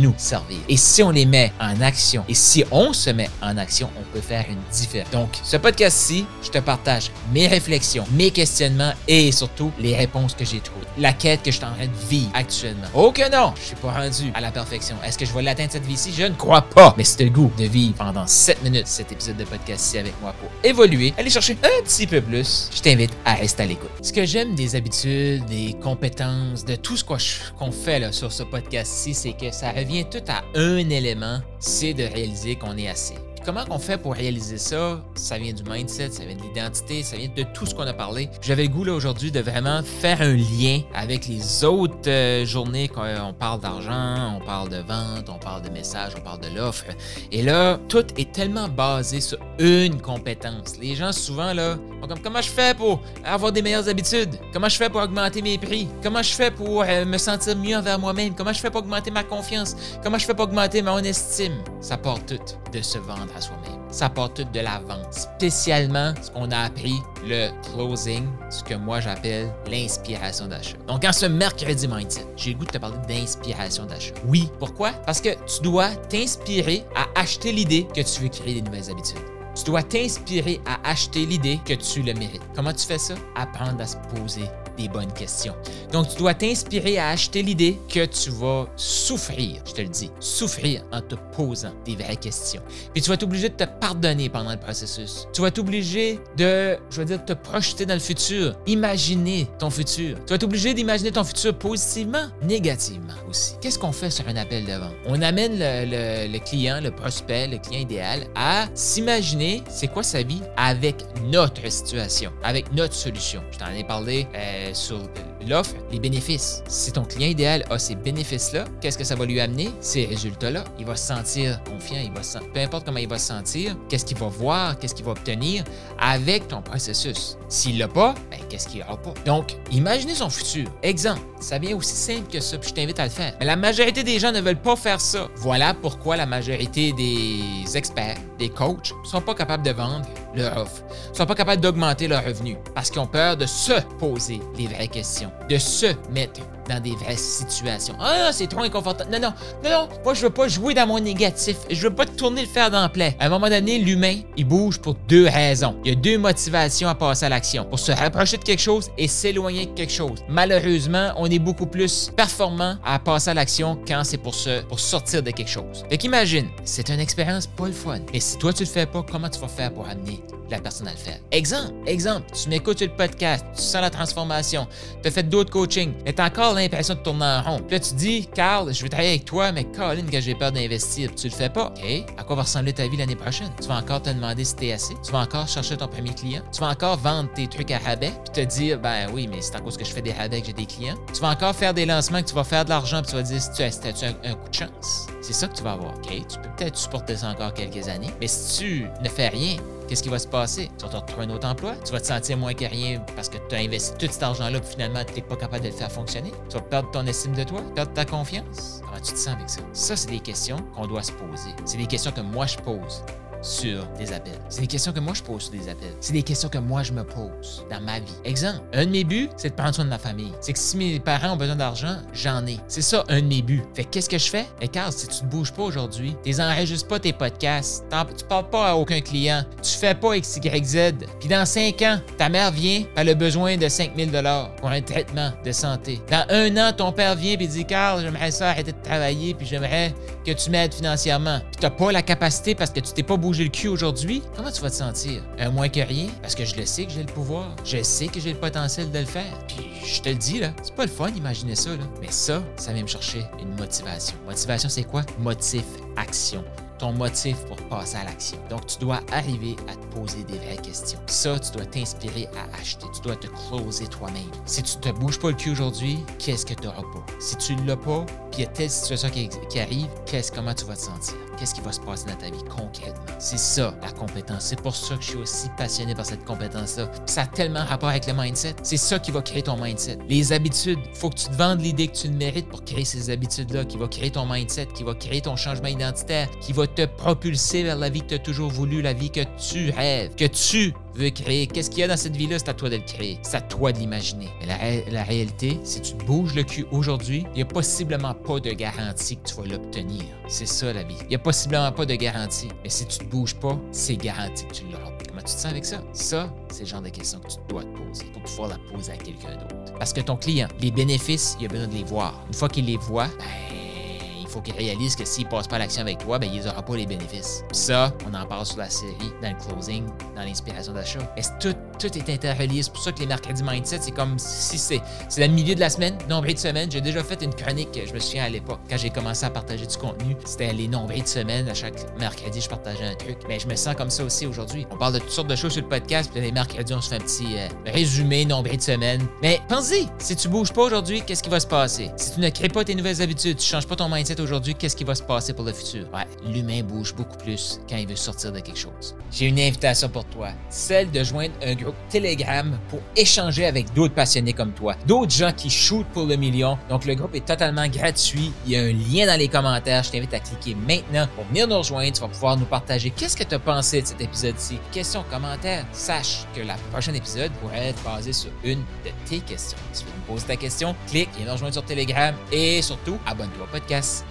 nous servir. Et si on les met en action, et si on se met en action, on peut faire une différence. Donc, ce podcast-ci, je te partage mes réflexions, mes questionnements et surtout les réponses que j'ai trouvées. La quête que je suis en train de vivre actuellement. Oh que non, je suis pas rendu à la perfection. Est-ce que je vais l'atteindre cette vie-ci? Je ne crois pas. Mais c'est le goût de vivre pendant 7 minutes cet épisode de podcast-ci avec moi pour évoluer, aller chercher un petit peu plus. Je t'invite à rester à l'écoute. Ce que j'aime des habitudes, des compétences, de tout ce qu'on fait là, sur ce podcast-ci, c'est que ça revient tout à un élément, c'est de réaliser qu'on est assez comment on fait pour réaliser ça? Ça vient du mindset, ça vient de l'identité, ça vient de tout ce qu'on a parlé. J'avais le goût là aujourd'hui de vraiment faire un lien avec les autres euh, journées quand on parle d'argent, on parle de vente, on parle de message, on parle de l'offre. Et là, tout est tellement basé sur une compétence. Les gens souvent là, comme comment je fais pour avoir des meilleures habitudes? Comment je fais pour augmenter mes prix? Comment je fais pour euh, me sentir mieux envers moi-même? Comment je fais pour augmenter ma confiance? Comment je fais pour augmenter mon estime? Ça part tout de se vendre à soi-même. Ça part tout de la vente. Spécialement, ce qu'on a appris, le closing, ce que moi j'appelle l'inspiration d'achat. Donc, en ce mercredi mindset, j'ai le goût de te parler d'inspiration d'achat. Oui, pourquoi? Parce que tu dois t'inspirer à acheter l'idée que tu veux créer des nouvelles habitudes. Tu dois t'inspirer à acheter l'idée que tu le mérites. Comment tu fais ça? Apprendre à se poser des bonnes questions. Donc, tu dois t'inspirer à acheter l'idée que tu vas souffrir, je te le dis, souffrir en te posant des vraies questions. Puis tu vas être obligé de te pardonner pendant le processus. Tu vas être obligé de, je veux dire, te projeter dans le futur, imaginer ton futur. Tu vas être obligé d'imaginer ton futur positivement, négativement aussi. Qu'est-ce qu'on fait sur un appel de vente? On amène le, le client, le prospect, le client idéal à s'imaginer c'est quoi sa vie avec notre situation, avec notre solution? Je t'en ai parlé euh, sur l'offre, les bénéfices. Si ton client idéal a ces bénéfices-là, qu'est-ce que ça va lui amener? Ces résultats-là. Il va se sentir confiant, il va se, peu importe comment il va se sentir, qu'est-ce qu'il va voir, qu'est-ce qu'il va obtenir avec ton processus. S'il l'a pas, ben, qu'est-ce qu'il aura pas? Donc, imaginez son futur. Exemple, ça vient aussi simple que ça, puis je t'invite à le faire. Mais la majorité des gens ne veulent pas faire ça. Voilà pourquoi la majorité des experts, des coachs, sont pas capables de vendre leur offre, sont pas capables d'augmenter leur revenu parce qu'ils ont peur de se poser les vraies questions, de se mettre dans des vraies situations. Ah, c'est trop inconfortable. Non, non, non, non, moi, je veux pas jouer dans mon négatif. Je veux pas tourner le fer dans le plaie. À un moment donné, l'humain, il bouge pour deux raisons. Il y a deux motivations à passer à l'action. Pour se rapprocher de quelque chose et s'éloigner de quelque chose. Malheureusement, on est beaucoup plus performant à passer à l'action quand c'est pour, pour sortir de quelque chose. Fait qu'imagine, c'est une expérience pas le fun. Mais si toi, tu le fais pas, comment tu vas faire pour amener la personne à le faire. Exemple, exemple, tu m'écoutes sur le podcast, tu sens la transformation, tu as fait d'autres coachings, mais tu as encore l'impression de tourner en rond. Puis là, tu dis, Carl, je veux travailler avec toi, mais Colin, que j'ai peur d'investir, tu le fais pas. OK, à quoi va ressembler ta vie l'année prochaine? Tu vas encore te demander si t'es assez, tu vas encore chercher ton premier client, tu vas encore vendre tes trucs à rabais, puis te dire, ben oui, mais c'est à cause que je fais des rabais que j'ai des clients. Tu vas encore faire des lancements que tu vas faire de l'argent, puis tu vas dire si tu as, un coup de chance? C'est ça que tu vas avoir. OK, tu peux peut-être supporter ça encore quelques années, mais si tu ne fais rien, qu'est-ce qui va se passer? Tu vas te retrouver un autre emploi, tu vas te sentir moins que rien parce que tu as investi tout cet argent-là, puis finalement, tu n'es pas capable de le faire fonctionner? Tu vas perdre ton estime de toi, perdre ta confiance? Comment tu te sens avec ça? Ça, c'est des questions qu'on doit se poser. C'est des questions que moi, je pose sur des appels. C'est des questions que moi je pose sur des appels. C'est des questions que moi je me pose dans ma vie. Exemple, un de mes buts, c'est de prendre soin de ma famille. C'est que si mes parents ont besoin d'argent, j'en ai. C'est ça un de mes buts. Fait qu'est-ce que je fais? Et Carl, si tu ne bouges pas aujourd'hui, tu n'enregistres pas tes podcasts, tu parles pas à aucun client, tu fais pas X, Y, Z, puis dans 5 ans, ta mère vient, elle a besoin de 5000 dollars pour un traitement de santé. Dans un an, ton père vient et dit Carl, j'aimerais ça arrêter de travailler, puis j'aimerais que tu m'aides financièrement. Puis t'as pas la capacité parce que tu t'es pas bougé j'ai le cul aujourd'hui, comment tu vas te sentir? Un moins que rien, parce que je le sais que j'ai le pouvoir. Je sais que j'ai le potentiel de le faire. Puis je te le dis, là, c'est pas le fun d'imaginer ça, là. Mais ça, ça vient me chercher une motivation. Motivation, c'est quoi? Motif, action. Ton motif pour passer à l'action. Donc, tu dois arriver à te poser des vraies questions. Ça, tu dois t'inspirer à acheter. Tu dois te closer toi-même. Si tu te bouges pas le cul aujourd'hui, qu'est-ce que tu n'auras pas? Si tu ne l'as pas, puis il y a telle situation qui, arrive, qu'est-ce, comment tu vas te sentir? Qu'est-ce qui va se passer dans ta vie concrètement? C'est ça, la compétence. C'est pour ça que je suis aussi passionné par cette compétence-là. Ça a tellement rapport avec le mindset. C'est ça qui va créer ton mindset. Les habitudes, il faut que tu te vendes l'idée que tu le mérites pour créer ces habitudes-là, qui va créer ton mindset, qui va créer ton changement identitaire, qui va te propulser vers la vie que tu as toujours voulu, la vie que tu rêves, que tu veux créer. Qu'est-ce qu'il y a dans cette vie-là? C'est à toi de le créer. C'est à toi de l'imaginer. Mais la, réalité, si tu bouges le cul aujourd'hui, il n'y a possiblement pas de garantie que tu vas l'obtenir. C'est ça la vie. Il n'y a possiblement pas de garantie. Mais si tu ne bouges pas, c'est garanti que tu l'auras. Comment tu te sens avec ça? Ça, c'est le genre de questions que tu dois te poser pour pouvoir la poser à quelqu'un d'autre. Parce que ton client, les bénéfices, il a besoin de les voir. Une fois qu'il les voit, ben, faut qu'il réalise que s'il passe pas l'action avec toi, ben, il n'aura pas les bénéfices. Ça, on en parle sur la série, dans le closing, dans l'inspiration d'achat. Tout, tout est interrelié. C'est pour ça que les mercredis mindset, c'est comme si c'est le milieu de la semaine, nombril de semaine. J'ai déjà fait une chronique, je me souviens à l'époque, quand j'ai commencé à partager du contenu, c'était les nombrils de semaine. À chaque mercredi, je partageais un truc. Mais je me sens comme ça aussi aujourd'hui. On parle de toutes sortes de choses sur le podcast, puis les mercredis, on se fait un petit euh, résumé, nombril de semaine. Mais pense-y, si tu bouges pas aujourd'hui, qu'est-ce qui va se passer? Si tu ne crées pas tes nouvelles habitudes, tu changes pas ton mindset aujourd'hui, qu'est-ce qui va se passer pour le futur? Ouais, l'humain bouge beaucoup plus quand il veut sortir de quelque chose. J'ai une invitation pour toi, celle de joindre un groupe Telegram pour échanger avec d'autres passionnés comme toi, d'autres gens qui shootent pour le million. Donc le groupe est totalement gratuit. Il y a un lien dans les commentaires. Je t'invite à cliquer maintenant pour venir nous rejoindre. Tu vas pouvoir nous partager qu'est-ce que tu as pensé de cet épisode-ci. Questions, commentaires. Sache que la prochaine épisode pourrait être basé sur une de tes questions. Si tu veux me poser ta question, clique, viens nous rejoindre sur Telegram et surtout, abonne-toi au podcast.